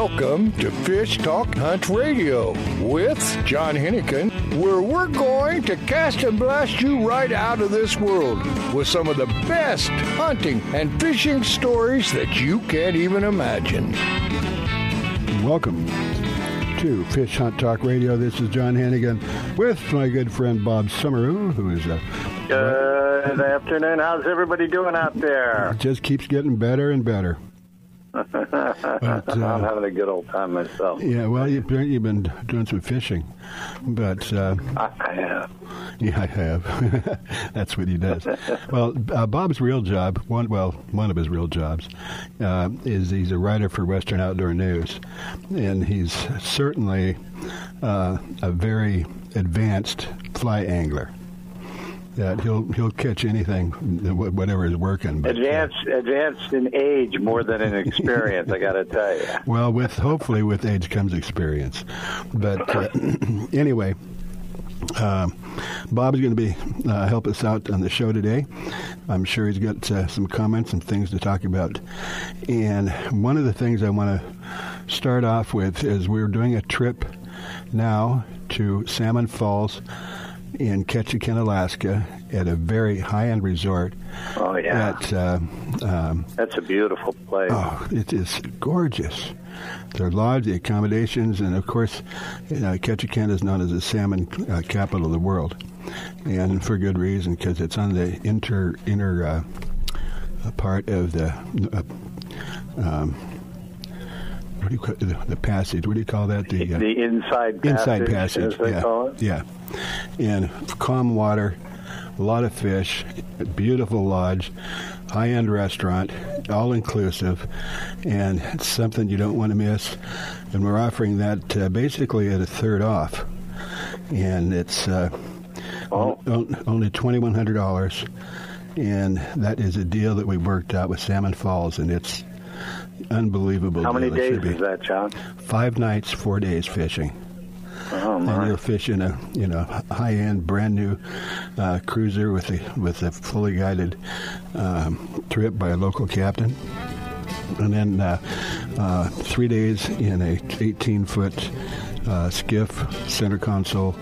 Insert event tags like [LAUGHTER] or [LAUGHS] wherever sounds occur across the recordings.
Welcome to Fish Talk Hunt Radio with John Hennigan, where we're going to cast and blast you right out of this world with some of the best hunting and fishing stories that you can't even imagine. Welcome to Fish Hunt Talk Radio. This is John Hennigan with my good friend Bob Summeroo, who is a Good afternoon. How's everybody doing out there? It just keeps getting better and better. But, [LAUGHS] I'm uh, having a good old time myself. yeah, well, you've been, you've been doing some fishing, but uh, I I have. yeah, I have. [LAUGHS] That's what he does. well, uh, Bob's real job, one well, one of his real jobs, uh, is he's a writer for Western Outdoor News, and he's certainly uh, a very advanced fly angler. That he'll he'll catch anything, whatever is working. but, uh, Advanced, advanced in age more than in experience. I got to tell you. [LAUGHS] Well, with hopefully with age comes experience. But uh, [CLEARS THROAT] anyway, um, Bob's going to be uh, help us out on the show today. I'm sure he's got uh, some comments and things to talk about. And one of the things I want to start off with is we're doing a trip now to Salmon Falls in Ketchikan, Alaska, at a very high-end resort. Oh yeah, At uh, um, that's a beautiful place. Oh, it is gorgeous. Their lodge, the accommodations, and of course, you know, Ketchikan is known as the salmon uh, capital of the world, and for good reason because it's on the inter inner uh, uh, part of the. Uh, um, what do you call the, the passage? What do you call that? The, uh, the inside passage, inside passage. yeah, call it. yeah, and calm water, a lot of fish, beautiful lodge, high-end restaurant, all inclusive, and it's something you don't want to miss. And we're offering that uh, basically at a third off, and it's uh, Oh. on- only twenty-one hundred dollars, and that is a deal that we worked out with Salmon Falls, and it's unbelievable. How many. Days is that, John? Five nights, four days fishing Oh and you'll fish in a you know high end brand new uh, cruiser with a with a fully guided um, trip by a local captain, and then uh, uh, three days in a 18 foot uh, skiff center console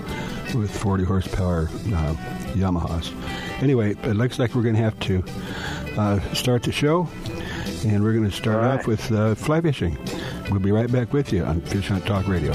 with 40 horsepower uh, Yamahas. Anyway, it looks like we're going to have to uh, start the show, and we're going to start right. off with uh, fly fishing. We'll be right back with you on Fish Hunt Talk Radio.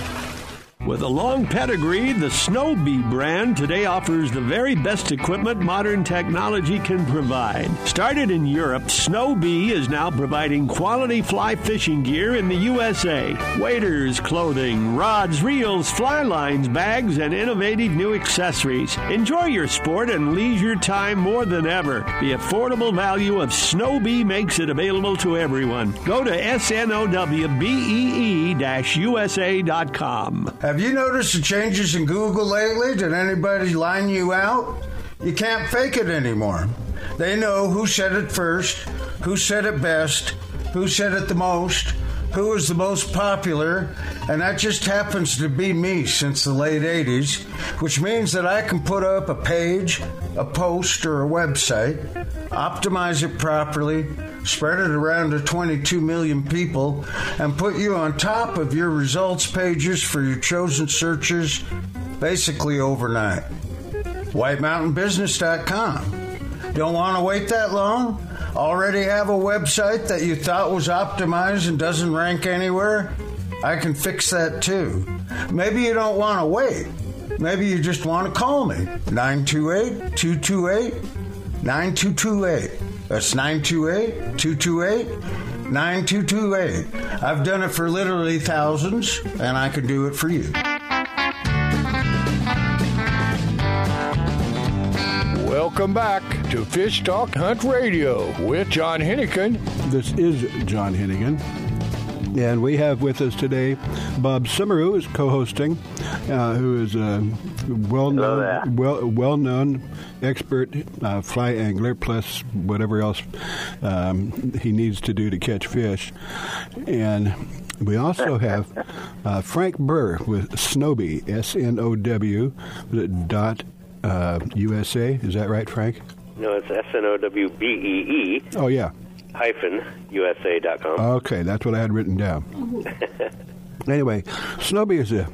With a long pedigree, the Snowbee brand today offers the very best equipment modern technology can provide. Started in Europe, Snowbee is now providing quality fly fishing gear in the USA. Waders, clothing, rods, reels, fly lines, bags, and innovative new accessories. Enjoy your sport and leisure time more than ever. The affordable value of Snowbee makes it available to everyone. Go to snowbee-usa.com. Have you noticed the changes in Google lately? Did anybody line you out? You can't fake it anymore. They know who said it first, who said it best, who said it the most, who is the most popular, and that just happens to be me since the late 80s, which means that I can put up a page, a post, or a website, optimize it properly, spread it around to 22 million people, and put you on top of your results pages for your chosen searches basically overnight. WhiteMountainBusiness.com. Don't want to wait that long? Already have a website that you thought was optimized and doesn't rank anywhere? I can fix that too. Maybe you don't want to wait. Maybe you just want to call me. 928 228 9228. That's 928 228 9228. I've done it for literally thousands, and I can do it for you. Welcome back to Fish Talk Hunt Radio with John Hennigan. This is John Hennigan. And we have with us today Bob Summerow is co-hosting, uh, who is a well-known, well, well-known expert uh, fly angler, plus whatever else um, he needs to do to catch fish. And we also [LAUGHS] have uh, Frank Burr with Snowbee, S-N-O-W dot uh, USA. Is that right, Frank? No, it's S N O W B E E. Oh yeah. Hyphen USA.com. Okay, that's what I had written down. [LAUGHS] anyway, Snowbee is a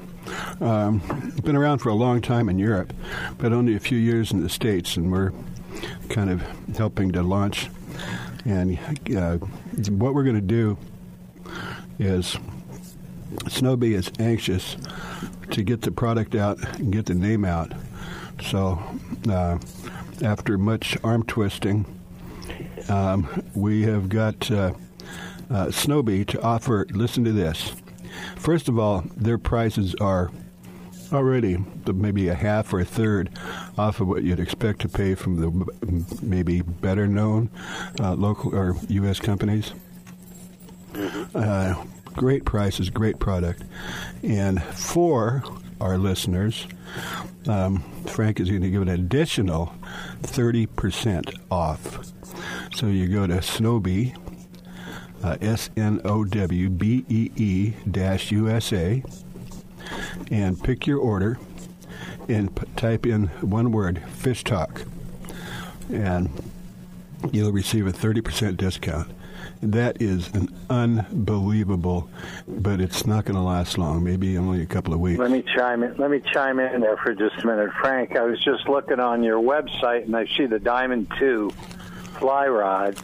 um, been around for a long time in Europe, but only a few years in the States, and we're kind of helping to launch. And uh, what we're going to do is Snowbee is anxious to get the product out and get the name out. So, uh, after much arm twisting, um, we have got uh, uh, Snowbee to offer. Listen to this. First of all, their prices are already maybe a half or a third off of what you'd expect to pay from the maybe better known uh, local or U.S. companies. Uh, great prices, great product. And for our listeners, um, Frank is going to give an additional 30% off. So you go to Snowbee, uh, S N O W B E E dash USA, and pick your order and p- type in one word, Fish Talk, and you'll receive a 30% discount. That is an unbelievable, but it's not going to last long. Maybe only a couple of weeks. Let me chime in. Let me chime in there for just a minute, Frank. I was just looking on your website and I see the Diamond Two fly rod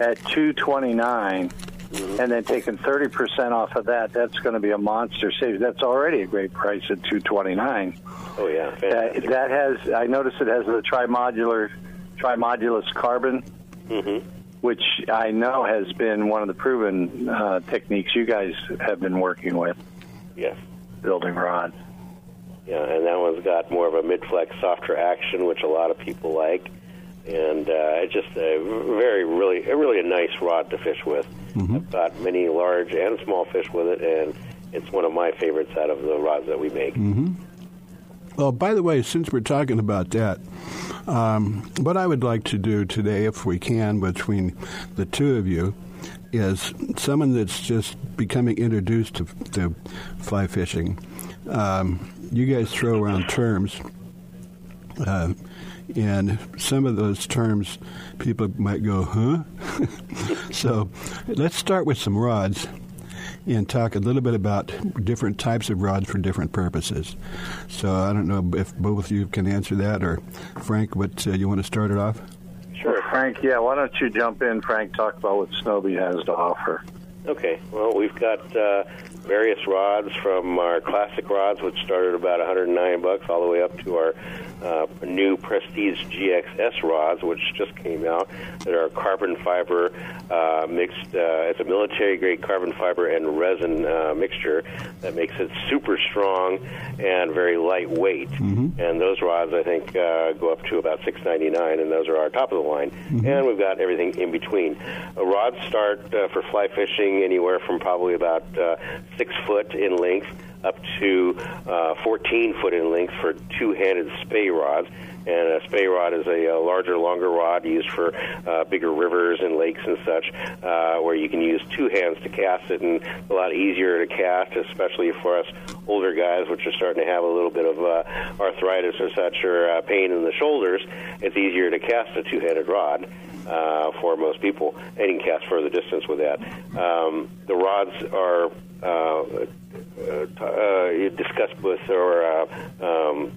at two twenty nine, and then taking thirty percent off of that. That's going to be a monster savings. That's already a great price at two twenty nine. Oh yeah, That, that has. I noticed it has the trimodular, trimodulus carbon. mm-hmm. Which I know has been one of the proven uh, techniques you guys have been working with, Yes. building rods. Yeah, and that one's got more of a mid-flex, softer action, which a lot of people like, and uh, it's just a very, really, really a nice rod to fish with. I've got many large and small fish with it, and it's one of my favorites out of the rods that we make. Well, by the way, since we're talking about that, um, what I would like to do today, if we can, between the two of you, is someone that's just becoming introduced to, to fly fishing. Um, you guys throw around terms, uh, and some of those terms people might go, huh? [LAUGHS] so let's start with some rods and talk a little bit about different types of rods for different purposes. So I don't know if both of you can answer that, or Frank, what uh, you want to start it off? Sure, Frank. Yeah, why don't you jump in, Frank? Talk about what Snowbee has to offer. Okay. Well, we've got uh, various rods from our classic rods, which started about 109 bucks, all the way up to our uh, new Prestige GXS rods, which just came out, that are carbon fiber uh, mixed. Uh, it's a military grade carbon fiber and resin uh, mixture that makes it super strong and very lightweight. Mm-hmm. And those rods, I think, uh, go up to about 6.99, and those are our top of the line. And we've got everything in between. Uh, rods start uh, for fly fishing anywhere from probably about uh, six foot in length up to uh, 14 foot in length for two-handed spey rods. And a spey rod is a, a larger, longer rod used for uh, bigger rivers and lakes and such, uh, where you can use two hands to cast it, and a lot easier to cast, especially for us older guys, which are starting to have a little bit of uh, arthritis or such, or uh, pain in the shoulders. It's easier to cast a two-handed rod uh, for most people, and you can cast further distance with that. Um, the rods are discussed with or uh, um,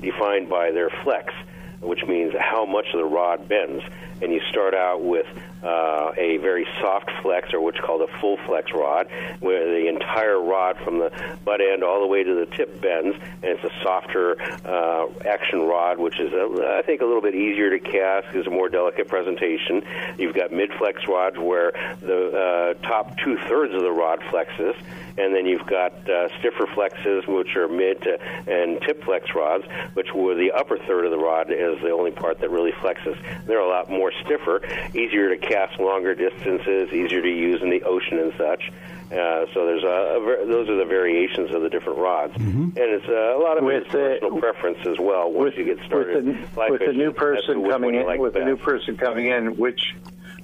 defined by their flex, which means how much the rod bends. And you start out with uh, a very soft flex, or what's called a full flex rod, where the entire rod from the butt end all the way to the tip bends, and it's a softer uh, action rod, which is, a, I think, a little bit easier to cast, is a more delicate presentation. You've got mid flex rods where the uh, top two thirds of the rod flexes, and then you've got uh, stiffer flexes, which are mid to, and tip flex rods, which were the upper third of the rod is the only part that really flexes. They're a lot more stiffer, easier to cast longer distances, easier to use in the ocean and such. Uh, so there's a, a ver- those are the variations of the different rods, and it's uh, a lot of With it's personal preference as well. Once you get started, with the, with the new person coming in, like with the new person coming in, which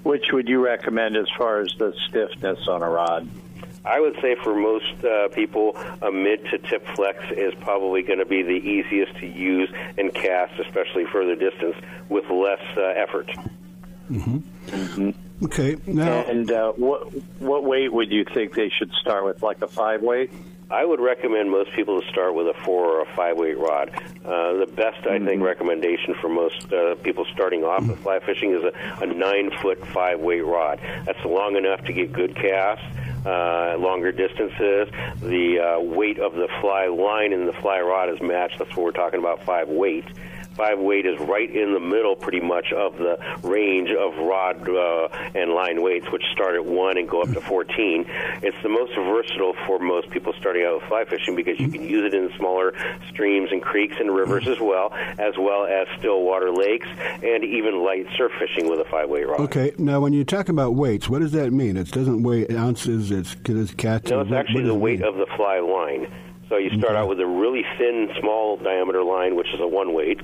which would you recommend as far as the stiffness on a rod? I would say for most uh, people, a mid to tip flex is probably going to be the easiest to use and cast, especially further distance, with less uh, effort. Okay, now And uh, what what weight would you think they should start with? Like a five weight? I would recommend most people to start with a four or a five weight rod. Uh, the best, I think, recommendation for most uh, people starting off with fly fishing is a, a nine foot five weight rod. That's long enough to get good casts. Uh, longer distances, the uh, weight of the fly line and the fly rod is matched. That's what we're talking about. Five weight. Five weight is right in the middle, pretty much, of the range of rod uh, and line weights, which start at one and go up to 14. It's the most versatile for most people starting out with fly fishing because you can use it in smaller streams and creeks and rivers as well, as well as still water lakes and even light surf fishing with a five weight rod. okay, now when you talk about weights, what does that mean? It doesn't weigh ounces. It's it's. No, it's actually the weight mean? of the fly line. So you start out with a really thin, small diameter line, which is a one weight.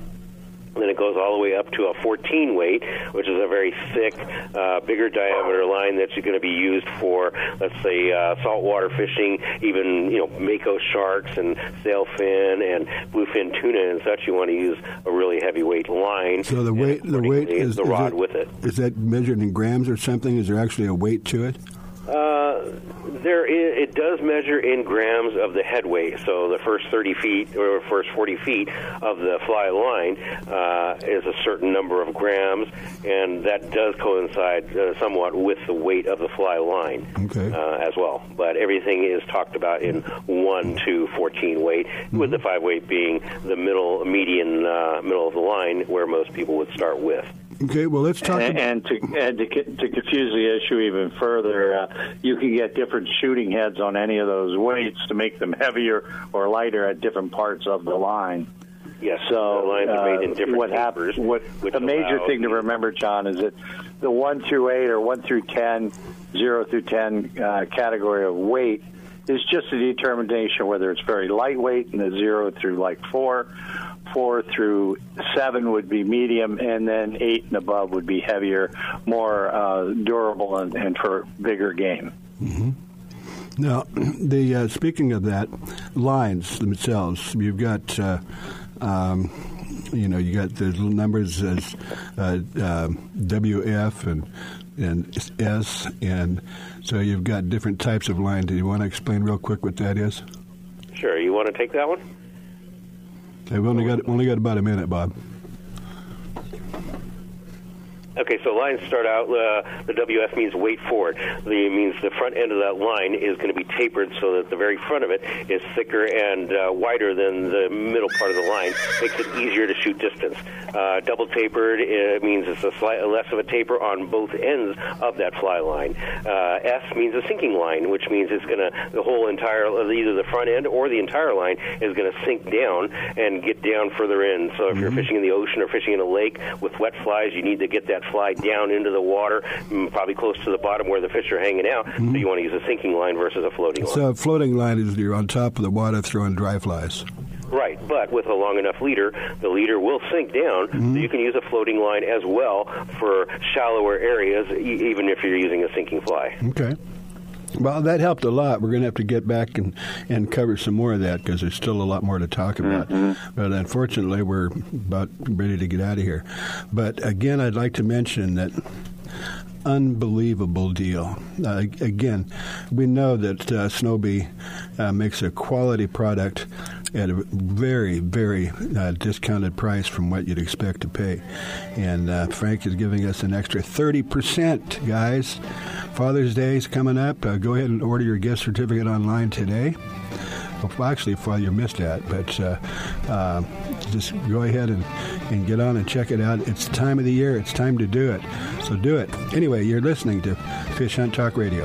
And then it goes all the way up to a 14 weight, which is a very thick, uh, bigger diameter line that's going to be used for, let's say, uh, saltwater fishing, even you know mako sharks and sailfin and bluefin tuna and such. You want to use a really heavyweight line. So the weight, the weight is the is rod it- with it. Is that measured in grams or something? Is there actually a weight to it? Uh, there is, it does measure in grams of the head weight. So the first 30 feet or first 40 feet of the fly line uh, is a certain number of grams, and that does coincide uh, somewhat with the weight of the fly line Okay. uh, as well. But everything is talked about in 1 to 14 weight, with the 5 weight being the middle, median, uh, middle of the line where most people would start with. Okay, well let's talk. And, and to and to, to confuse the issue even further, uh, you can get different shooting heads on any of those weights to make them heavier or lighter at different parts of the line. Yes, So the lines are made in uh, different what happens? What the major allows thing to remember, John, is that the one through eight or one through ten, zero through ten uh, category of weight is just a determination whether it's very lightweight, and the zero through like four, four through seven would be medium, and then eight and above would be heavier, more uh, durable, and, and for bigger game. Now, [CLEARS THROAT] the uh, speaking of that, lines themselves, you've got. Uh, um, you know, you got the little numbers as uh, uh, WF and and S, and so you've got different types of line. Do you want to explain real quick what that is? Sure. You want to take that one? We've only got only got about a minute, Bob. Okay, so lines start out. Uh, the WF means wait for it. The means the front end of that line is going to be tapered so that the very front of it is thicker and uh, wider than the middle part of the line. Makes it easier to shoot distance. Uh, double tapered it means it's a slight less of a taper on both ends of that fly line. Uh, S means a sinking line, which means it's going to the whole entire either the front end or the entire line is going to sink down and get down further in. So if mm-hmm. you're fishing in the ocean or fishing in a lake with wet flies, you need to get that fly down into the water, mm, probably close to the bottom where the fish are hanging out. Mm-hmm. So you want to use a sinking line versus a floating line. So a floating line is you're on top of the water throwing dry flies. Right, but with a long enough leader, the leader will sink down. Mm-hmm. So you can use a floating line as well for shallower areas, e- even if you're using a sinking fly. Okay. Well, that helped a lot. We're going to have to get back and, and cover some more of that because there's still a lot more to talk about. Mm-hmm. But unfortunately, we're about ready to get out of here. But again, I'd like to mention that unbelievable deal. Uh, again, we know that uh, Snowbee uh, makes a quality product at a very, very uh, discounted price from what you'd expect to pay. And uh, Frank is giving us an extra 30%, guys. Father's Day is coming up. Uh, go ahead and order your gift certificate online today. Well, actually, while you missed that, but uh, uh, just go ahead and, and get on and check it out. It's the time of the year. It's time to do it. So do it. Anyway, you're listening to Fish Hunt Talk Radio.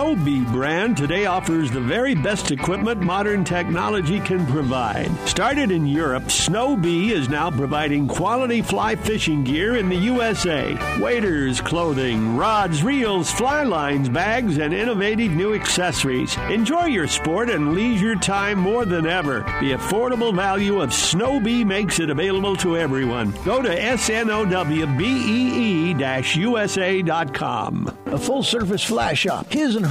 Snowbee brand today offers the very best equipment modern technology can provide. Started in Europe, Snowbee is now providing quality fly fishing gear in the USA. Waders, clothing, rods, reels, fly lines, bags, and innovative new accessories. Enjoy your sport and leisure time more than ever. The affordable value of Snowbee makes it available to everyone. Go to snowbee-usa.com. A full service fly shop. His and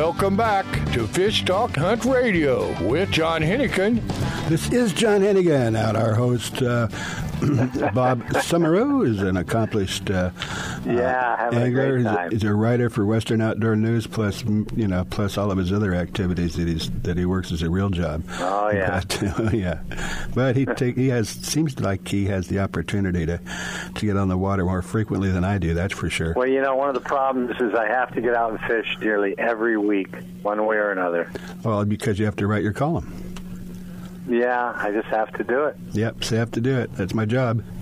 Welcome back to Fish Talk Hunt Radio with John Hennigan. This is John Hennigan, and our host, uh, [LAUGHS] Bob Summerall, is an accomplished uh, Yeah, having a angler. He's a- He's a writer for Western Outdoor News, plus you know, plus all of his other activities that he's that he works as a real job. Oh, yeah. [LAUGHS] but, [LAUGHS] yeah. But he take, he has seems like he has the opportunity to to get on the water more frequently than I do. That's for sure. Well, you know, one of the problems is I have to get out and fish nearly every week, one way or another. Well, because you have to write your column. Yeah, I just have to do it. Yep, so I have to do it. That's my job. [LAUGHS]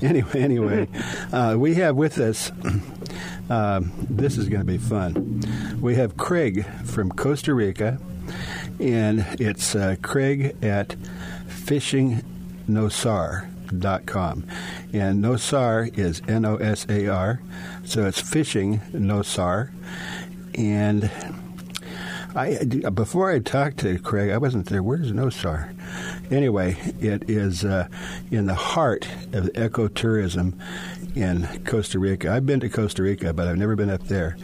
Anyway, anyway, [LAUGHS] uh, we have with us. [CLEARS THROAT] Um, this is going to be fun. We have Craig from Costa Rica, and it's uh, Craig at fishingnosar.com. And Nosar is N O S A R, so it's fishing Nosar. And I before I talked to Craig, I wasn't there. Where's Nosar? Anyway, it is uh, in the heart of ecotourism in Costa Rica. I've been to Costa Rica, but I've never been up there.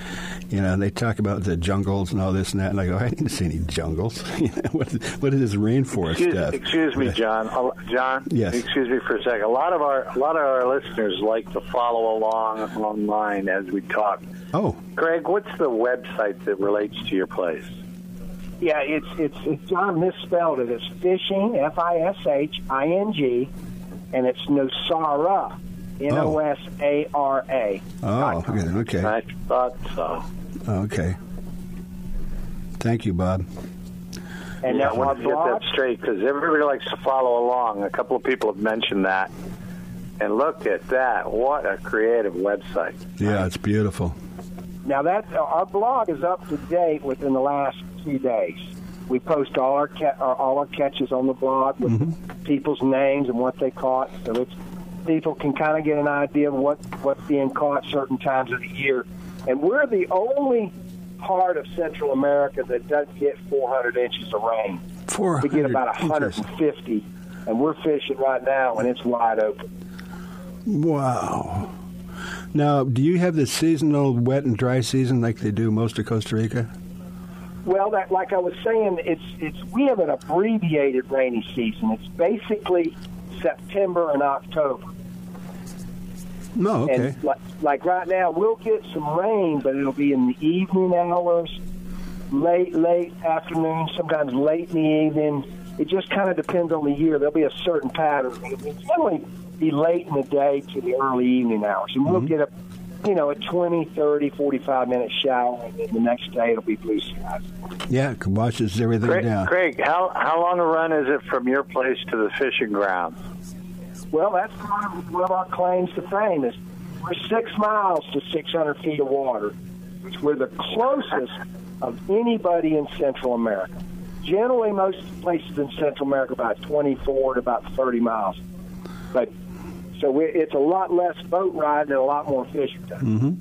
You know, and they talk about the jungles and all this and that, and I go, I didn't see any jungles. [LAUGHS] You know, what, is, what is this rainforest Excuse, stuff? excuse me, John. John. Yes. Excuse me for a second. A lot of our a lot of our listeners like to follow along online as we talk. Oh, Greg, what's the website that relates to your place? Yeah, it's it's it's John misspelled it. It's fishing, F I S H I N G, and it's Nosara, N O S A R A. oh, oh okay, okay, I thought so. okay. Thank you, Bob. And yeah, I now want to get that straight because everybody likes to follow along. A couple of people have mentioned that. And look at that. What a creative website. Yeah, it's beautiful. now that our blog is up to date within the last few days. We post all our ca- our- all our catches on the blog with mm-hmm. people's names and what they caught, so it's people can kind of get an idea of what what's being caught certain times of the year. And we're the only part of Central America that doesn't get 400 inches of rain. Four We get about inches. 150, and we're fishing right now, and it's wide open. Wow. Now, do you have the seasonal wet and dry season like they do most of Costa Rica? Well, that like I was saying, it's it's we have an abbreviated rainy season. It's basically September and October. No, okay. And like, like right now, we'll get some rain, but it'll be in the evening hours, late late afternoon, sometimes late in the evening. It just kind of depends on the year. There'll be a certain pattern. It'll generally be late in the day to the early evening hours, and we'll mm-hmm. get a you know a 20, 30, 45 minute shower, and then the next day it'll be blue skies. Yeah, it washes everything Craig, down. Craig, how how long a run is it from your place to the fishing grounds? Well, that's one of, one of our claims to fame is we're six miles to 600 feet of water, which we're the closest of anybody in Central America. Generally, most places in Central America about 24 to about 30 miles, but so we it's a lot less boat riding and a lot more fishing time. hmm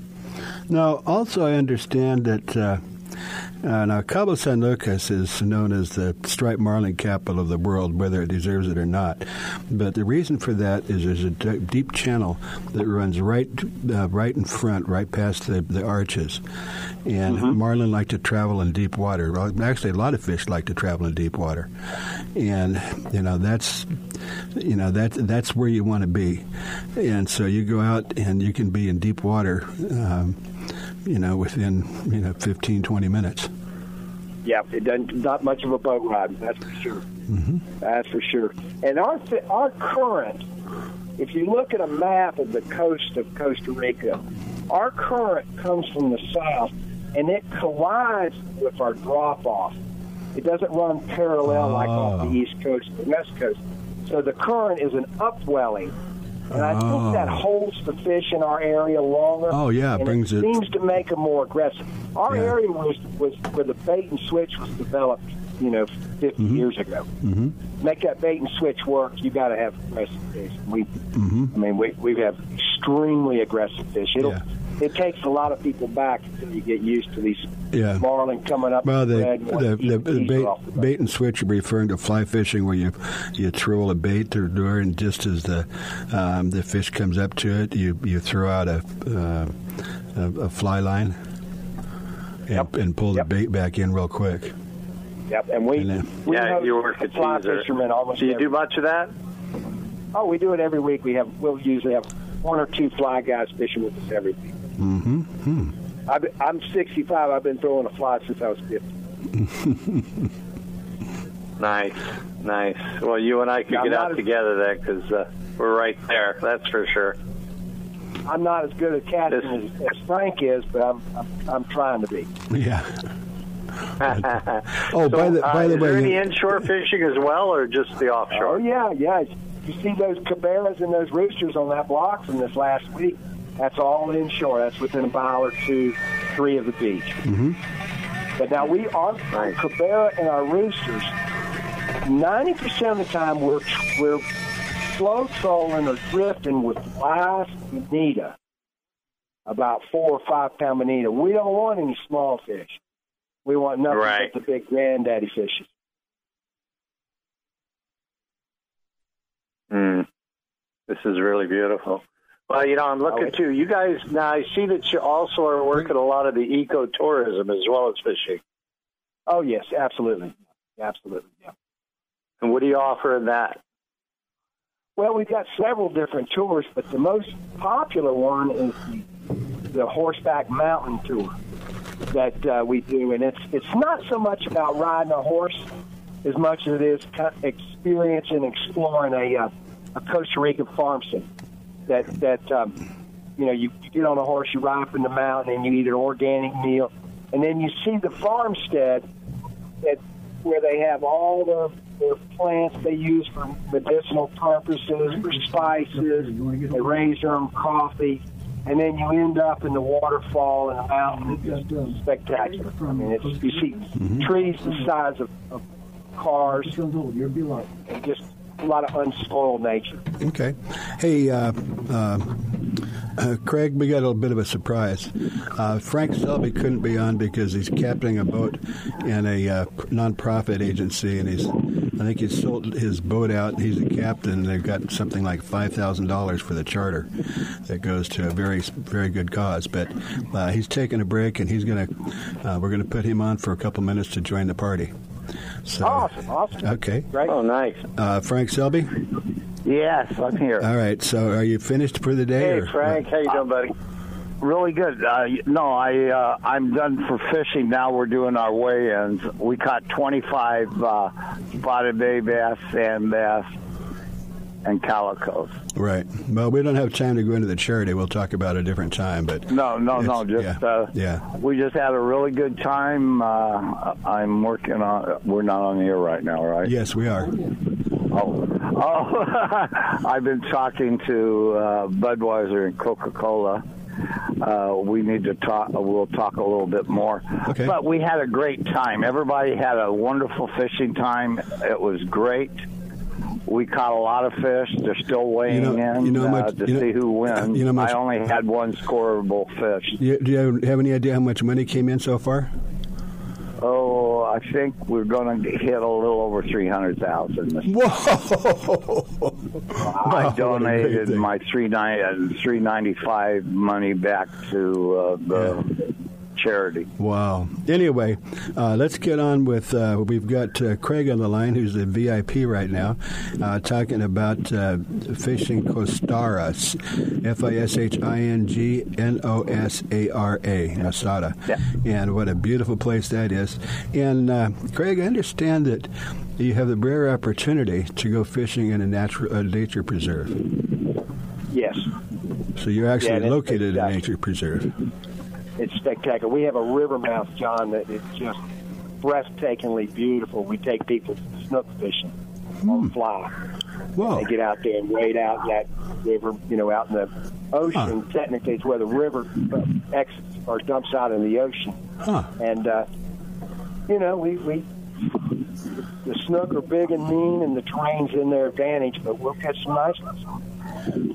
Now, also, I understand that uh, uh, now Cabo San Lucas is known as the striped marlin capital of the world, whether it deserves it or not. But the reason for that is there's a d- deep channel that runs right, uh, right in front, right past the, the arches, and marlin like to travel in deep water. Well, actually, a lot of fish like to travel in deep water, and you know that's you know that that's where you want to be, and so you go out and you can be in deep water. Um, you know, within you know 15, 20 minutes. Yeah, it doesn't not much of a boat ride. That's for sure. Mm-hmm. That's for sure. And our our current, if you look at a map of the coast of Costa Rica, our current comes from the south, and it collides with our drop off. It doesn't run parallel like off the Oh. east coast the west coast. So the current is an upwelling And I think that Oh. holds the fish in our area longer. Oh, yeah, it brings it- seems to make them more aggressive. Our Yeah. area was was where the bait and switch was developed, you know, 50 years ago. Mm-hmm. Make that bait and switch work, you got to have aggressive fish. We, Mm-hmm. I mean, we we have extremely aggressive fish. It'll. It takes a lot of people back until you get used to these Yeah. marlin coming up. Well, the red, the, the, the bait, the bait and switch are referring to fly fishing, where you you throw a bait to lure, and just as the um, the fish comes up to it, you you throw out a uh, a, a fly line and, and pull the bait back in real quick. Yep, and we, And we yeah, host you work a fly teaser. fishermen almost Do you every- do much of that? Oh, we do it every week. We have we'll usually have one or two fly guys fishing with us every week. Mm-hmm. Hmm. I've, I'm 65. I've been throwing a fly since I was 50. [LAUGHS] Nice, nice. Well, you and I could I'm get out as- together then, because uh, we're right there. That's for sure. I'm not as good at casting as, as Frank is, but I'm, I'm I'm trying to be. Yeah. [LAUGHS] oh, by the- by the is way, there any inshore fishing as well, or just the offshore? Oh yeah, yeah. You see those cuberas and those roosters on that block from this last week? That's all inshore. That's within a mile or two, three of the beach. Mm-hmm. But now we are our cubera and our roosters. Ninety percent of the time we're we're slow trolling or drifting with live bonita, about four or five pound bonita. We don't want any small fish. We want nothing Right. but the big granddaddy fishes. Mm. This is really beautiful. Well, you know, I'm looking too. You guys now. I see that you also are working a lot of the ecotourism as well as fishing. Oh yes, absolutely, absolutely. Yeah. And what do you offer in that? Well, we've got several different tours, but the most popular one is the, the horseback mountain tour that uh, we do, and it's it's not so much about riding a horse as much as it is experiencing, exploring a uh, a Costa Rican farmstead. That that um, you know, you, you get on a horse, you ride up in the mountain, and you eat an organic meal, and then you see the farmstead that where they have all the their plants they use for medicinal purposes, for spices. They raise their own coffee, and then you end up in the waterfall in the mountain. It's spectacular. I mean, it's, you see trees the size of, of cars, and just a lot of unspoiled nature. Okay. Hey, uh, uh, uh, Craig, we got a little bit of a surprise. Uh, Frank Selby couldn't be on because he's captaining a boat in a uh, nonprofit agency, and he's I think he sold his boat out. He's a captain. They've got something like five thousand dollars for the charter that goes to a very very good cause. But uh, he's taking a break, and he's gonna uh, we're gonna put him on for a couple minutes to join the party. So Awesome, awesome. okay, Great. Oh, nice. uh, Frank Selby. Yes, I'm here. All right. So, are you finished for the day? Hey, or- Frank, how you doing, buddy? Really good. Uh, no, I uh, I'm done for fishing now. We're doing our weigh-ins. We caught 25 uh, spotted bay bass, sand bass, and calicos. Right. Well, we don't have time to go into the charity. We'll talk about it a different time. But No, no, no. Just yeah, uh, yeah. we just had a really good time. Uh, I'm working on. We're not on the air right now, right? yes, we are. Oh, [LAUGHS] oh! [LAUGHS] I've been talking to uh, Budweiser and Coca Cola. Uh, we need to talk. We'll talk a little bit more. Okay. But we had a great time. Everybody had a wonderful fishing time. It was great. We caught a lot of fish. They're still weighing You know- in you know how uh, to you know- see who wins. you know much- I only had one scoreable fish. You, do you have, any idea how much money came in so far? Oh, I think we're going to hit a little over three hundred thousand. Whoa! I Wow, [LAUGHS] donated what a great my three nine three ninety five money back to uh, the charity. Wow. Anyway, uh, let's get on with. Uh, we've got uh, Craig on the line, who's the VIP right now, uh, talking about uh, fishing Costara, F I S H I N G N O S A R A, Nosara. Yeah. And what a beautiful place that is. And uh, Craig, I understand that you have the rare opportunity to go fishing in a natural nature preserve. Yes. So you're actually Yeah, located in a nature preserve. It's spectacular. We have a river mouth, John, that is just breathtakingly beautiful. We take people snook fishing on the fly. Whoa. They get out there and wade out that river, you know, out in the ocean. Technically, it's where the river uh, exits or dumps out in the ocean. Huh. And uh, you know, we we the snook are big and mean, and the terrain's in their advantage, but we'll catch some nice ones.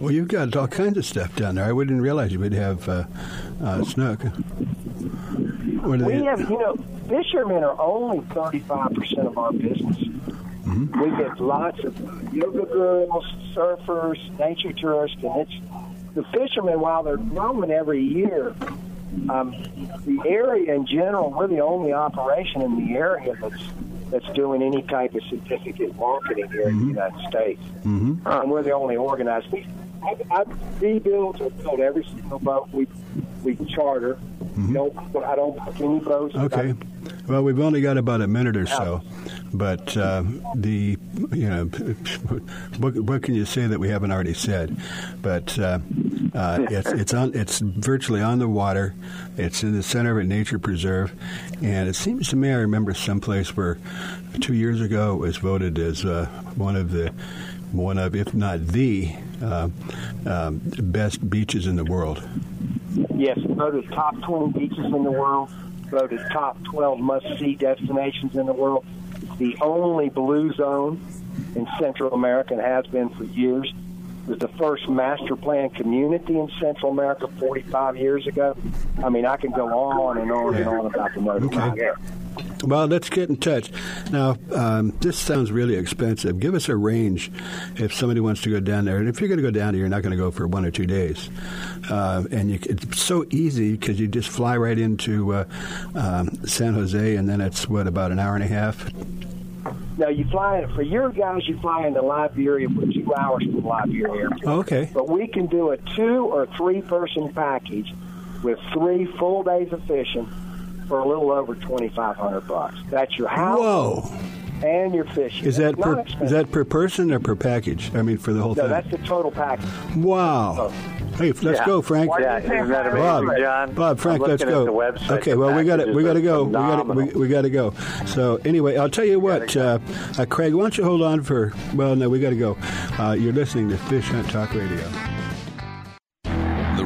Well, you've got all kinds of stuff down there. I wouldn't realize you would have uh, uh, snook. What We they- have, you know, fishermen are only 35% of our business. Mm-hmm. We get lots of yoga girls, surfers, nature tourists, and it's the fishermen, while they're growing every year, um, the area in general, we're the only operation in the area that's that's doing any type of significant marketing here in the United States. Mhm. And we're the only organized. We, I, I rebuild or build every single boat we we charter. Don't I don't book any boats. Okay. Well, we've only got about a minute or so, but uh, the you know [LAUGHS] what, what can you say that we haven't already said? But uh, uh, it's it's on it's virtually on the water. It's in the center of a nature preserve, and it seems to me I remember someplace where two years ago it was voted as uh, one of the one of if not the uh, um, best beaches in the world. Yes, voted top 20 beaches in the world, voted top 12 must-see destinations in the world. The only blue zone in Central America and has been for years. Was the first master plan community in Central America 45 years ago. I mean, I can go on and on and on about the notified area. Well, let's get in touch. Now, um, this sounds really expensive. Give us a range if somebody wants to go down there. And if you're going to go down there, you're not going to go for one or two days. Uh, and you, it's so easy because you just fly right into uh, um, San Jose, and then it's, what, about an hour and a half? Now, you fly in, for your guys, you fly into Liberia for two hours from Liberia Airport. Oh, okay. But we can do a two or three person package with three full days of fishing for a little over twenty five hundred bucks. That's your house Whoa. and your fishing. Is that per, is that per person or per package? I mean, for the whole no, thing. No, that's the total package. Wow. Oh. Hey, let's Yeah. go, Frank. Yeah, isn't that amazing, Bob, John? Bob, Frank, let's go. at the website. Okay, well, we got to we got to go. We got we, we got to go. So anyway, I'll tell you what, uh, uh, Craig. Why don't you hold on for? Well, no, we got to go. Uh, you're listening to Fish Hunt Talk Radio.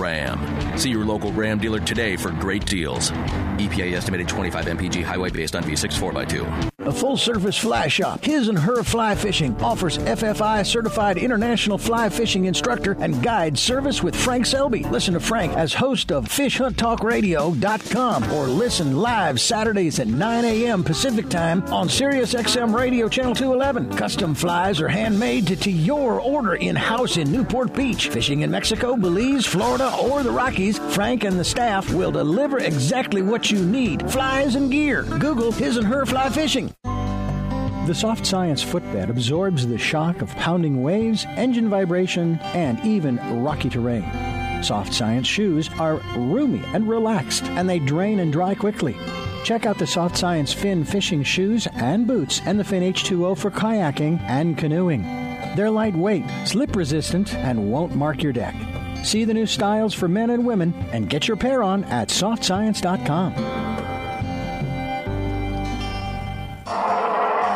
Ram. See your local Ram dealer today for great deals. EPA estimated 25 mpg highway based on V6 4x2. A full service fly shop, His and Her Fly Fishing, offers FFI certified international fly fishing instructor and guide service with Frank Selby. Listen to Frank as host of FishHuntTalkRadio.com or listen live Saturdays at 9 a.m. Pacific Time on Sirius XM Radio Channel 211. Custom flies are handmade to, to your order in house in Newport Beach. Fishing in Mexico, Belize, Florida, or the Rockies, Frank and the staff will deliver exactly what you need flies and gear. Google His and Her Fly Fishing. The Soft Science footbed absorbs the shock of pounding waves, engine vibration, and even rocky terrain. Soft Science shoes are roomy and relaxed, and they drain and dry quickly. Check out the Soft Science Fin fishing shoes and boots and the Fin H2O for kayaking and canoeing. They're lightweight, slip resistant, and won't mark your deck. See the new styles for men and women and get your pair on at softscience.com.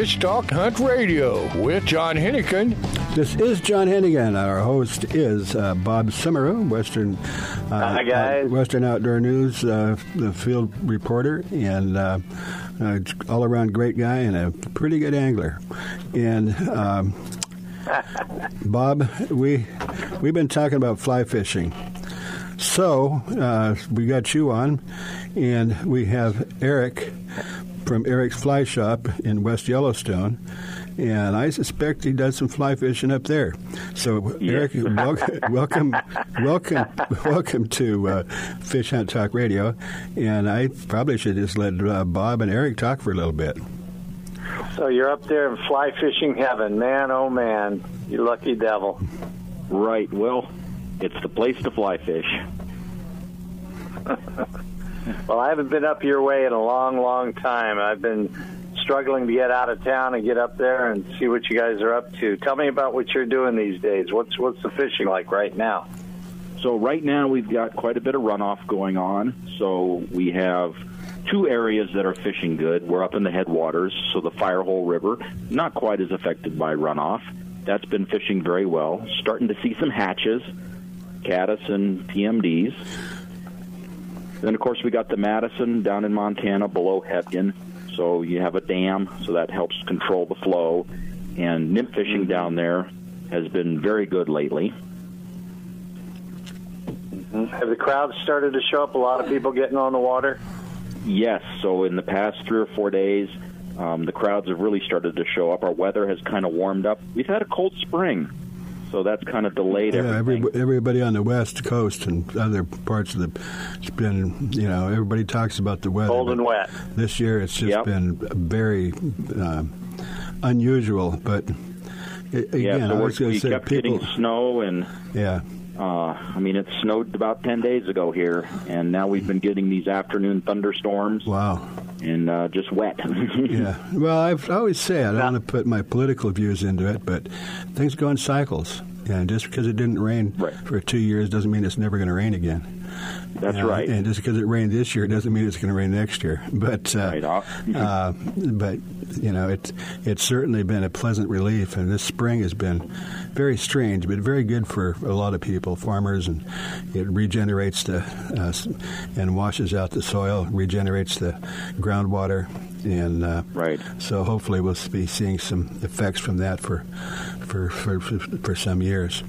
to Fish Talk Hunt Radio with John Hennigan. This is John Hennigan. Our host is uh, Bob Semerau, Western uh, Hi, guys. uh, Western Outdoor News uh, the field reporter, and uh, uh, all around great guy and a pretty good angler. And um, [LAUGHS] Bob, we we've been talking about fly fishing. So uh, we got you on, and we have Arrick from Arrick's Fly Shop in West Yellowstone. And I suspect he does some fly fishing up there. So, Arrick, [LAUGHS] welcome, welcome, welcome, welcome to uh, Fish Hunt Talk Radio. And I probably should just let uh, Bob and Eric talk for a little bit. So you're up there in fly fishing heaven, man. Oh man, you lucky devil. Right. Well, it's the place to fly fish. [LAUGHS] Well, I haven't been up your way in a long, long time. I've been struggling to get out of town and get up there and see what you guys are up to. Tell me about what you're doing these days. What's what's the fishing like right now? So right now we've got quite a bit of runoff going on. So we have two areas that are fishing good. We're up in the headwaters, so the Firehole River, not quite as affected by runoff. That's been fishing very well. Starting to see some hatches, caddis and PMDs. Then of course we got the Madison down in Montana below Hebgen. So you have a dam, so that helps control the flow. And nymph fishing down there has been very good lately. Have the crowds started to show up? A lot of people getting on the water. Yes. So in the past three or four days, um, the crowds have really started to show up. Our weather has kind of warmed up. We've had a cold spring, so that's kind of delayed Yeah, everything. every, everybody on the West Coast and other parts of the, it's been, you know, everybody talks about the weather. Cold and wet. This year it's just Yep. been very uh, unusual, but again, yeah, so I was going to say people. getting snow, and Yeah, uh, I mean it snowed about ten days ago here, and now we've been getting these afternoon thunderstorms. Wow. And uh, just wet. [LAUGHS] yeah. Well, I've I always say I don't want to put my political views into it, but things go in cycles, and just because it didn't rain for two years doesn't mean it's never going to rain again. That's Uh, right. And just because it rained this year doesn't mean it's going to rain next year. [LAUGHS] But uh, [LAUGHS] uh, but you know it's it's certainly been a pleasant relief, and this spring has been very strange, but very good for a lot of people, farmers, and it regenerates the uh, and washes out the soil, regenerates the groundwater, and uh, right. So hopefully we'll be seeing some effects from that for for for, for, for some years.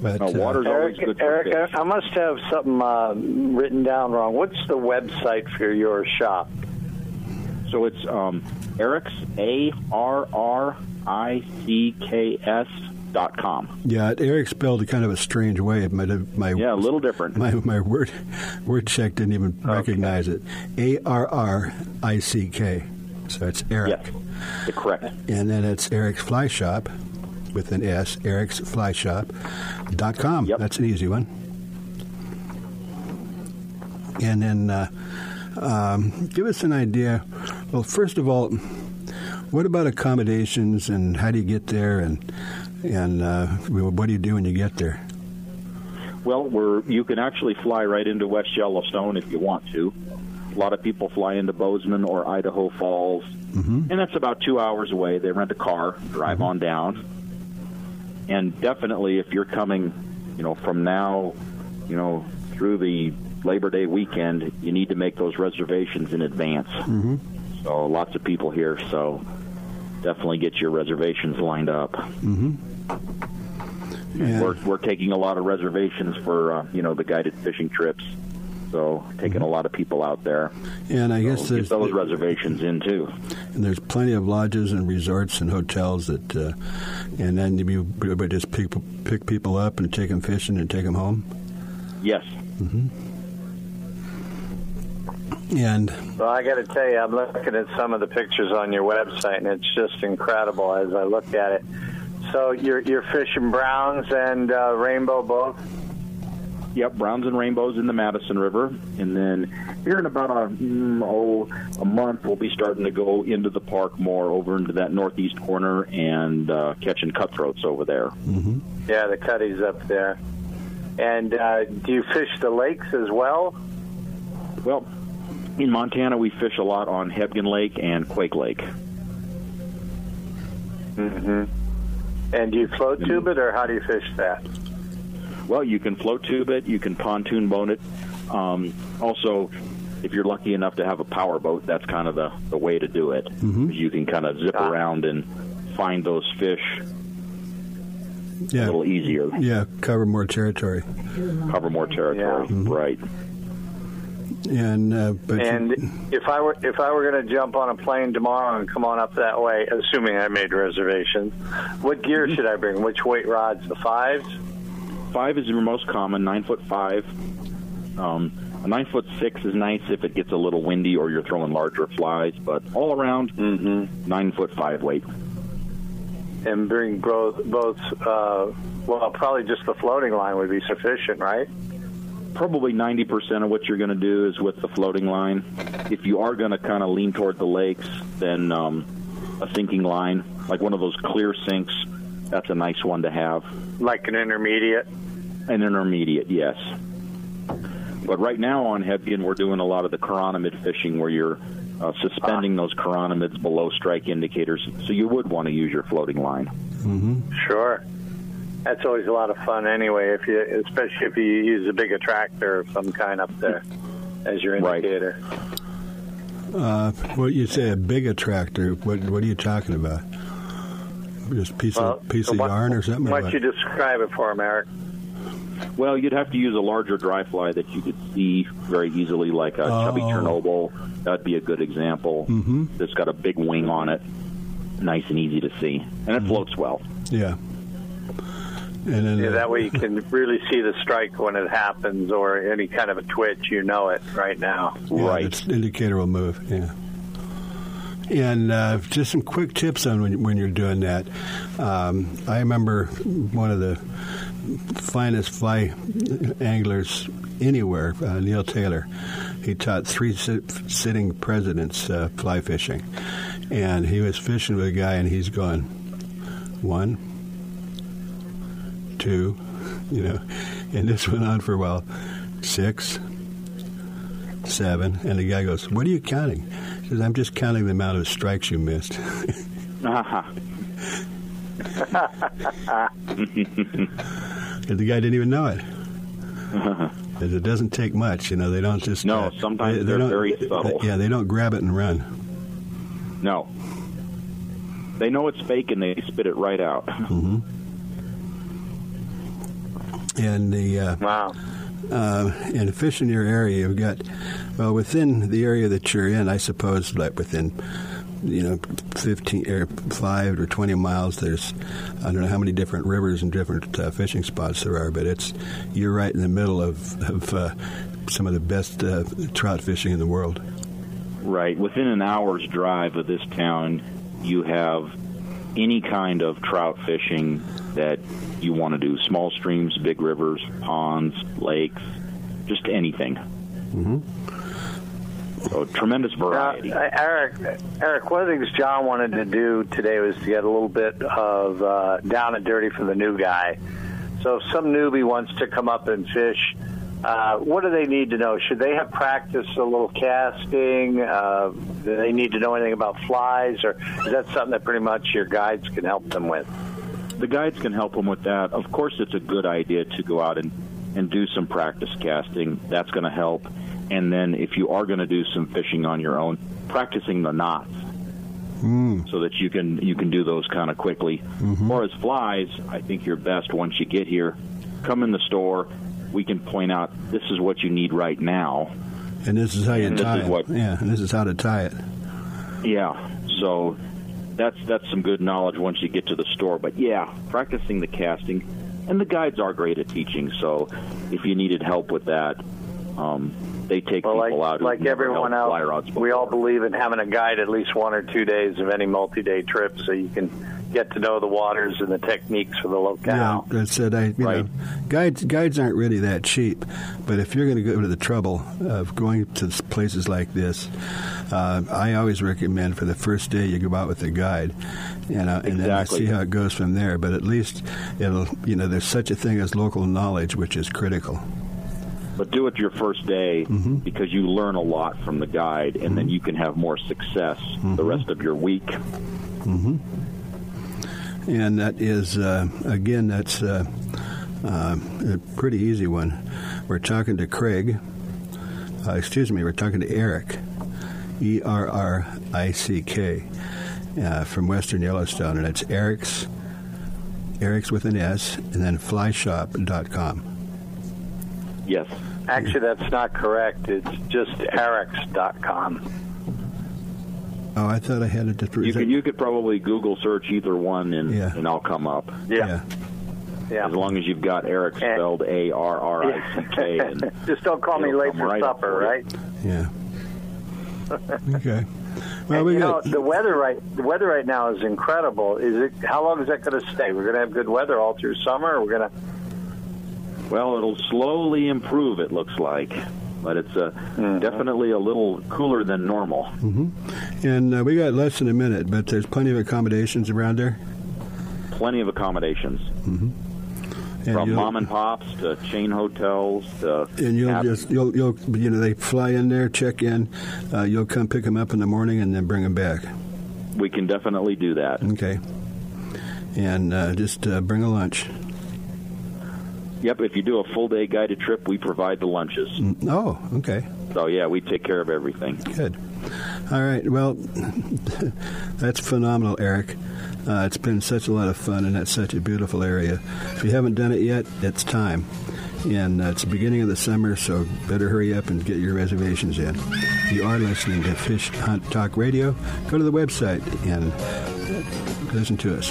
But uh, Arrick, Arrick, I I must have something uh, written down wrong. What's the website for your shop? So it's um, Arrick's A R R I C K S dot com. Yeah, Arrick spelled it kind of a strange way. My, my Yeah, a little different. [LAUGHS] My my word word check didn't even recognize it. A R R I C K. So it's Arrick. Yes, correct. And then it's Arrick's Fly Shop with an S. Arrick's Fly Shop dot com. Yep. That's an easy one. And then uh, um, give us an idea. Well, first of all, what about accommodations and how do you get there and and uh, what do you do when you get there? Well, we're you can actually fly right into West Yellowstone if you want to. A lot of people fly into Bozeman or Idaho Falls, Mm-hmm. and that's about two hours away. They rent a car, drive on down, and definitely if you're coming, you know, from now, you know, through the Labor Day weekend, you need to make those reservations in advance. Mm-hmm. So lots of people here, so definitely get your reservations lined up. Mm-hmm. And We're we're taking a lot of reservations for uh, you know the guided fishing trips, so taking a lot of people out there. And I guess there's get those reservations in too. and there's plenty of lodges and resorts and hotels that, uh, and then you would just pick pick people up and take them fishing and take them home. Yes. hmm And Well, I got to tell you, I'm looking at some of the pictures on your website, and it's just incredible as I look at it. So you're you're fishing browns and uh, rainbow both. Yep, browns and rainbows in the Madison River, and then here in about a mm, oh a month we'll be starting to go into the park more, over into that northeast corner and uh, catching cutthroats over there. Mm-hmm. Yeah, the cutties up there. And uh, do you fish the lakes as well? Well, in Montana we fish a lot on Hebgen Lake and Quake Lake. hmm And do you float tube it, or how do you fish that? Well, you can float tube it, you can pontoon boat it. Um, also, if you're lucky enough to have a power boat, that's kind of the, the way to do it. Mhm. You can kind of zip around and find those fish Yeah. a little easier, Yeah, cover more territory. cover more territory. Right. And uh, but and if I were if I were going to jump on a plane tomorrow and come on up that way, assuming I made reservations, what gear should I bring? Which weight rods? The fives? Five is your most common, nine foot five. Um, a nine foot six is nice if it gets a little windy or you're throwing larger flies, but all around, nine foot five weight. And bring both both. Uh, well, probably just the floating line would be sufficient, right? Probably 90% of what you're going to do is with the floating line. If you are going to kind of lean toward the lakes, then um, a sinking line, like one of those clear sinks, that's a nice one to have. Like an intermediate? An intermediate, yes. But right now on Hebgen, we're doing a lot of the chironomid fishing where you're uh, suspending those chironomids below strike indicators. So you would want to use your floating line. Mm-hmm. Sure. That's always a lot of fun, anyway. If you, especially if you use a big attractor of some kind up there as your indicator. uh, what you say a big attractor? What what are you talking about? Just a piece Well, of piece so of what- yarn or something? Why what? don't you describe it for him, Arrick? Well, you'd have to use a larger dry fly that you could see very easily, like a chubby Oh. Chernobyl. That'd be a good example. Mhm. That's got a big wing on it, nice and easy to see, and it floats well. Yeah. And then Yeah, that way you can [LAUGHS] really see the strike when it happens, or any kind of a twitch. You know it right now. Yeah, its indicator will move. Yeah. And uh, just some quick tips on when, when you're doing that. Um, I remember one of the finest fly anglers anywhere, uh, Neil Taylor. He taught three sit- sitting presidents uh, fly fishing, and he was fishing with a guy, and he's going one, two, you know, and this went on for a while, six, seven, and the guy goes, "What are you counting?" He says, "I'm just counting the amount of strikes you missed." Uh-huh. The guy didn't even know it. 'Cause it doesn't take much, you know. They don't just No, uh, sometimes they, they're don't- very subtle. Yeah, they don't grab it and run. No. They know it's fake and they spit it right out. hmm And the uh, wow. Uh, and fish in your area, you've got well within the area that you're in. I suppose like within you know fifteen or five or twenty miles. There's I don't know how many different rivers and different uh, fishing spots there are, but it's you're right in the middle of of uh, some of the best uh, trout fishing in the world. Right. Within an hour's drive of this town, you have any kind of trout fishing that you want to do small streams, big rivers, ponds, lakes, just anything. Mm-hmm. So, tremendous variety. Uh, Arrick, Arrick, one of the things John wanted to do today was to get a little bit of uh, down and dirty for the new guy. So, if some newbie wants to come up and fish, uh, what do they need to know? Should they have practiced a little casting? Uh, do they need to know anything about flies, or is that something that pretty much your guides can help them with? the guides can help them with that. Of course, it's a good idea to go out and, and do some practice casting. That's going to help. And then if you are going to do some fishing on your own, practicing the knots Mm. so that you can you can do those kind of quickly. Mm-hmm. Or as flies, I think you're best once you get here. Come in the store. We can point out this is what you need right now. And this is how you And tie it. what- yeah, and this is how to tie it. Yeah. So that's that's some good knowledge once you get to the store. But yeah, practicing the casting, and the guides are great at teaching. So if you needed help with that, um, they take Well, people like, out. like everyone else, we all believe in having a guide at least one or two days of any multi-day trip, so you can get to know the waters and the techniques for the locale. Yeah, that said, I you know, guides guides aren't really that cheap, but if you're going to go to the trouble of going to places like this, uh, I always recommend for the first day you go out with a guide, you know, and then Exactly. you see how it goes from there. But at least it'll, you know, there's such a thing as local knowledge, which is critical. But do it your first day Mm-hmm. because you learn a lot from the guide, and then you can have more success the rest of your week. And that is uh, again that's uh, uh, a pretty easy one. We're talking to Craig. Uh, excuse me, we're talking to Arrick, E R R I C K, uh, from Western Yellowstone, and it's Arrick's Arrick's with an S, and then flyshop.com. Yes. Actually, that's not correct. It's just arricks.com. Oh, I thought I had it. You could you could probably Google search either one and Yeah. and I'll come up. Yeah. Yeah. As long as you've got Arrick eh. spelled A R R I C K. [LAUGHS] Just don't call me late for right supper, for right? Yeah. [LAUGHS] Okay. Well, and, we you got know the weather right the weather right now is incredible. Is it? How long is that going to stay? We're going to have good weather all through summer. We're going to. Well, it'll slowly improve. It looks like, but it's uh, Mm-hmm. definitely a little cooler than normal. hmm And uh, we got less than a minute, but there's plenty of accommodations around there. Plenty of accommodations. hmm And From mom and pops to chain hotels to And you'll just you'll you'll you know they fly in there, check in. Uh, you'll come pick them up in the morning and then bring them back. we can definitely do that. Okay. And uh, just uh, bring a lunch. Yep, if you do a full day guided trip, we provide the lunches. Mm, Oh, okay. So yeah, we take care of everything. Good. All right. Well, [LAUGHS] that's phenomenal, Arrick. Uh, it's been such a lot of fun, and that's such a beautiful area. If you haven't done it yet, it's time. And uh, it's the beginning of the summer, so better hurry up and get your reservations in. You are listening to Fish Hunt Talk Radio. Go to the website and listen to us.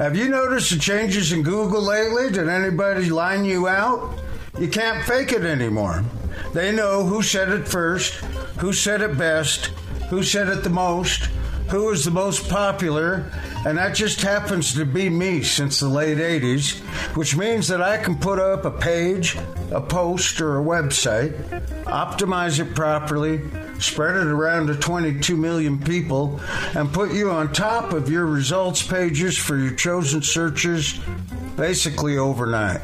Have you noticed the changes in Google lately? Did anybody line you out? You can't fake it anymore. They know who said it first, who said it best, who said it the most, who is the most popular, and that just happens to be me since the late 80s, which means that I can put up a page, a post, or a website, optimize it properly, spread it around to 22 million people, and put you on top of your results pages for your chosen searches basically overnight.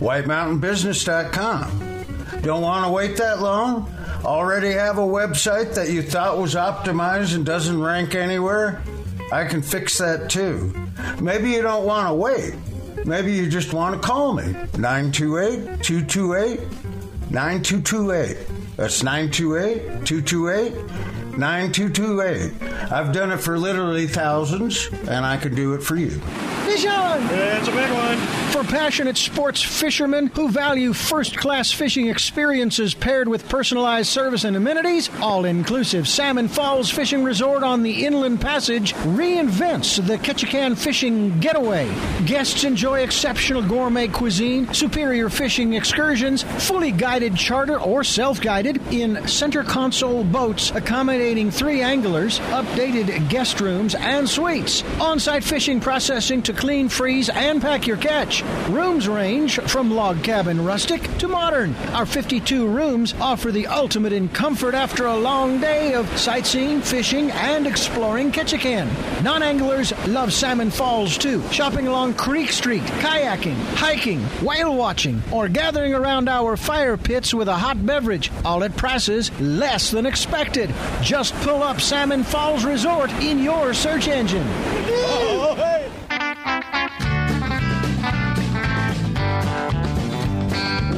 WhiteMountainBusiness.com. Don't want to wait that long? Already have a website that you thought was optimized and doesn't rank anywhere? I can fix that too. Maybe you don't want to wait. Maybe you just want to call me. 928 228 9228. That's 928 228 9228. I've done it for literally thousands, and I can do it for you. Fish on! It's a big one. For passionate sports fishermen who value first class fishing experiences paired with personalized service and amenities, all inclusive Salmon Falls Fishing Resort on the Inland Passage reinvents the Ketchikan fishing getaway. Guests enjoy exceptional gourmet cuisine, superior fishing excursions, fully guided charter or self guided in center console boats accommodating three anglers, updated guest rooms, and suites. On site fishing processing to clean, freeze, and pack your catch. Rooms range from log cabin rustic to modern. Our 52 rooms offer the ultimate in comfort after a long day of sightseeing, fishing, and exploring Ketchikan. Non anglers love Salmon Falls too, shopping along Creek Street, kayaking, hiking, whale watching, or gathering around our fire pits with a hot beverage, all at prices less than expected. Just pull up Salmon Falls Resort in your search engine. Oh, hey.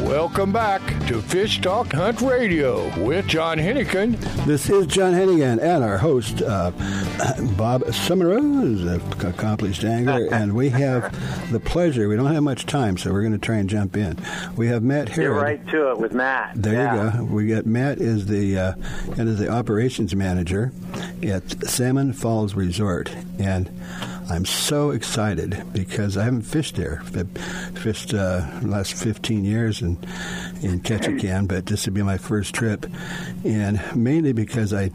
Welcome back to Fish Talk Hunt Radio with John Hennigan. This is John Hennigan and our host, uh, Bob who's an accomplished angler, [LAUGHS] and we have the pleasure. We don't have much time, so we're going to try and jump in. We have Matt Get Herod. right to it with Matt. There Yeah. you go. We got Matt is the uh, and is the operations manager at Salmon Falls Resort, and I'm so excited because I haven't fished there. I've fished uh, the last 15 years in in Ketchikan, but this would be my first trip, and mainly because I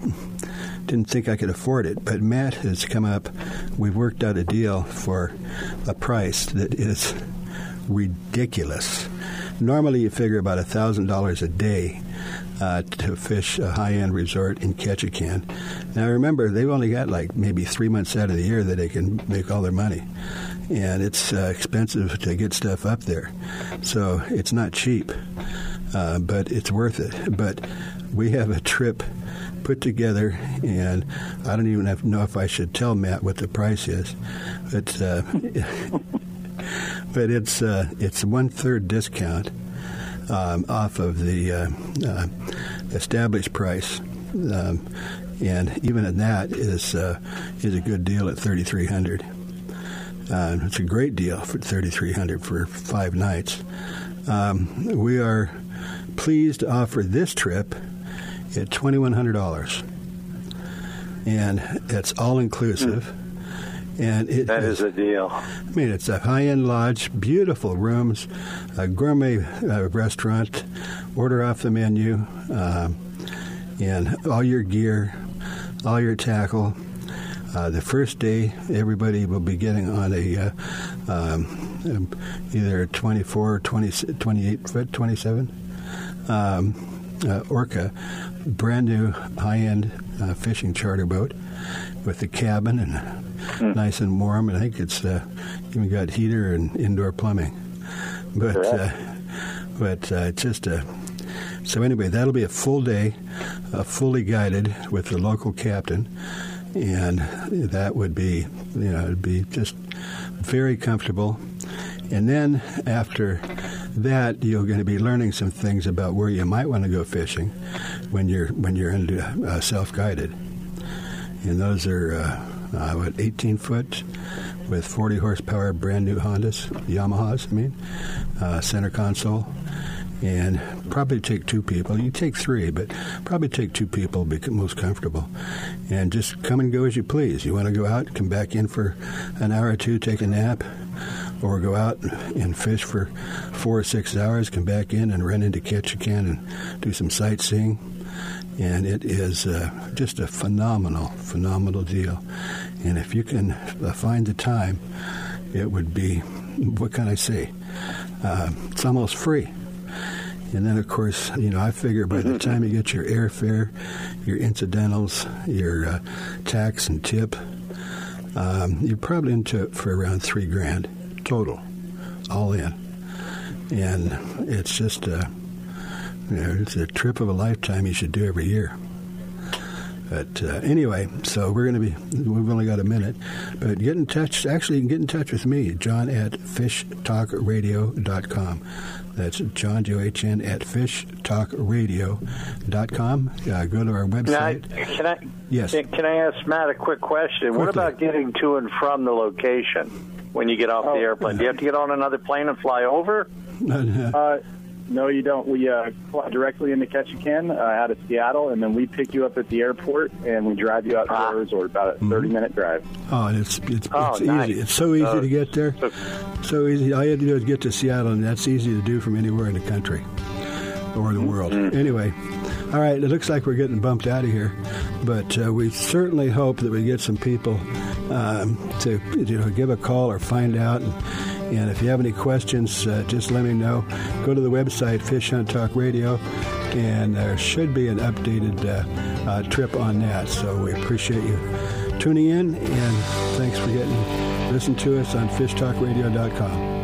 didn't think I could afford it. But Matt has come up. We've worked out a deal for a price that is ridiculous. Normally, you figure about thousand dollars a day uh, to fish a high-end resort in Ketchikan. Now, remember, they've only got like maybe three months out of the year that they can make all their money, and it's uh, expensive to get stuff up there. So it's not cheap, uh, but it's worth it. But we have a trip put together, and I don't even know if I should tell Matt what the price is, but. Uh, [LAUGHS] but it's uh, it's one third discount um, off of the uh, uh, established price, um, and even at that is uh, is a good deal at thirty three hundred. Uh, it's a great deal for thirty three hundred for five nights. Um, we are pleased to offer this trip at twenty one hundred dollars, and it's all inclusive. And it That is a deal. I mean, it's a high-end lodge, beautiful rooms, a gourmet uh, restaurant. Order off the menu, um, and all your gear, all your tackle. Uh, the first day, everybody will be getting on a uh, um, either 24, 20, 28 foot, 27 um, uh, Orca, brand new high-end uh, fishing charter boat with the cabin and nice and warm. And I think it's uh, even got heater and indoor plumbing. But uh, but uh, it's just a so anyway. That'll be a full day, uh, fully guided with the local captain, and that would be you know it'd be just very comfortable. And then after that, you're going to be learning some things about where you might want to go fishing when you're when you're into uh, self-guided. And those are uh, uh, what 18 foot with 40 horsepower, brand new Hondas, Yamahas. I mean, uh, center console, and probably take two people. You take three, but probably take two people. Be most comfortable, and just come and go as you please. You want to go out, come back in for an hour or two, take a nap, or go out and fish for four or six hours, come back in and run into Ketchikan and do some sightseeing. And it is uh, just a phenomenal, phenomenal deal. And if you can uh, find the time, it would be, what can I say? Uh, it's almost free. And then, of course, you know, I figure by the time you get your airfare, your incidentals, your uh, tax and tip, um, you're probably into it for around three grand total, all in. And it's just a, you know, it's a trip of a lifetime you should do every year. But uh, anyway, so we're going to be, we've only got a minute, but get in touch. Actually, get in touch with me, John at fishtalkradio.com. That's John, J-O-H-N, at fishtalkradio.com. Uh, go to our Now, website. can I? Yes. Can, can I ask Matt a quick question? What about getting to and from the location when you get off Oh. the airplane? Do you have to get on another plane and fly over? Uh, no, you don't. We uh, fly directly into Ketchikan uh, out of Seattle, and then we pick you up at the airport and we drive you out to outdoors, or about a 30 minute drive. Oh, and it's it's, Oh, it's nice. easy. It's so easy Uh, to get there. So easy. All you have to do is get to Seattle, and that's easy to do from anywhere in the country or the world. Anyway, all right. It looks like we're getting bumped out of here, but uh, we certainly hope that we get some people um, to you know give a call or find out. And, and if you have any questions, uh, just let me know. Go to the website Fish Hunt Talk Radio, and there should be an updated uh, uh, trip on that. So we appreciate you tuning in, and thanks for getting listen to us on FishTalkRadio.com.